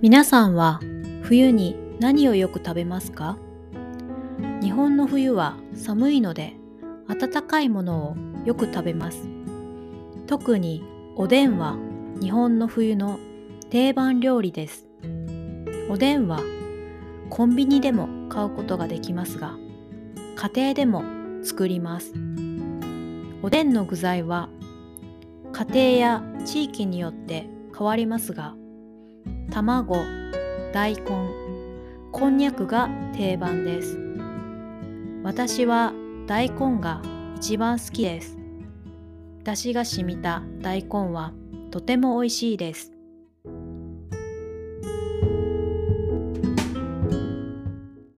皆さんは冬に何をよく食べますか？日本の冬は寒いので温かいものをよく食べます。特におでんは日本の冬の定番料理です。おでんはコンビニでも買うことができますが家庭でも作ります。おでんの具材は家庭や地域によって変わりますが卵、大根、こんにゃくが定番です。私は大根が一番好きです。出汁が染みた大根はとても美味しいです。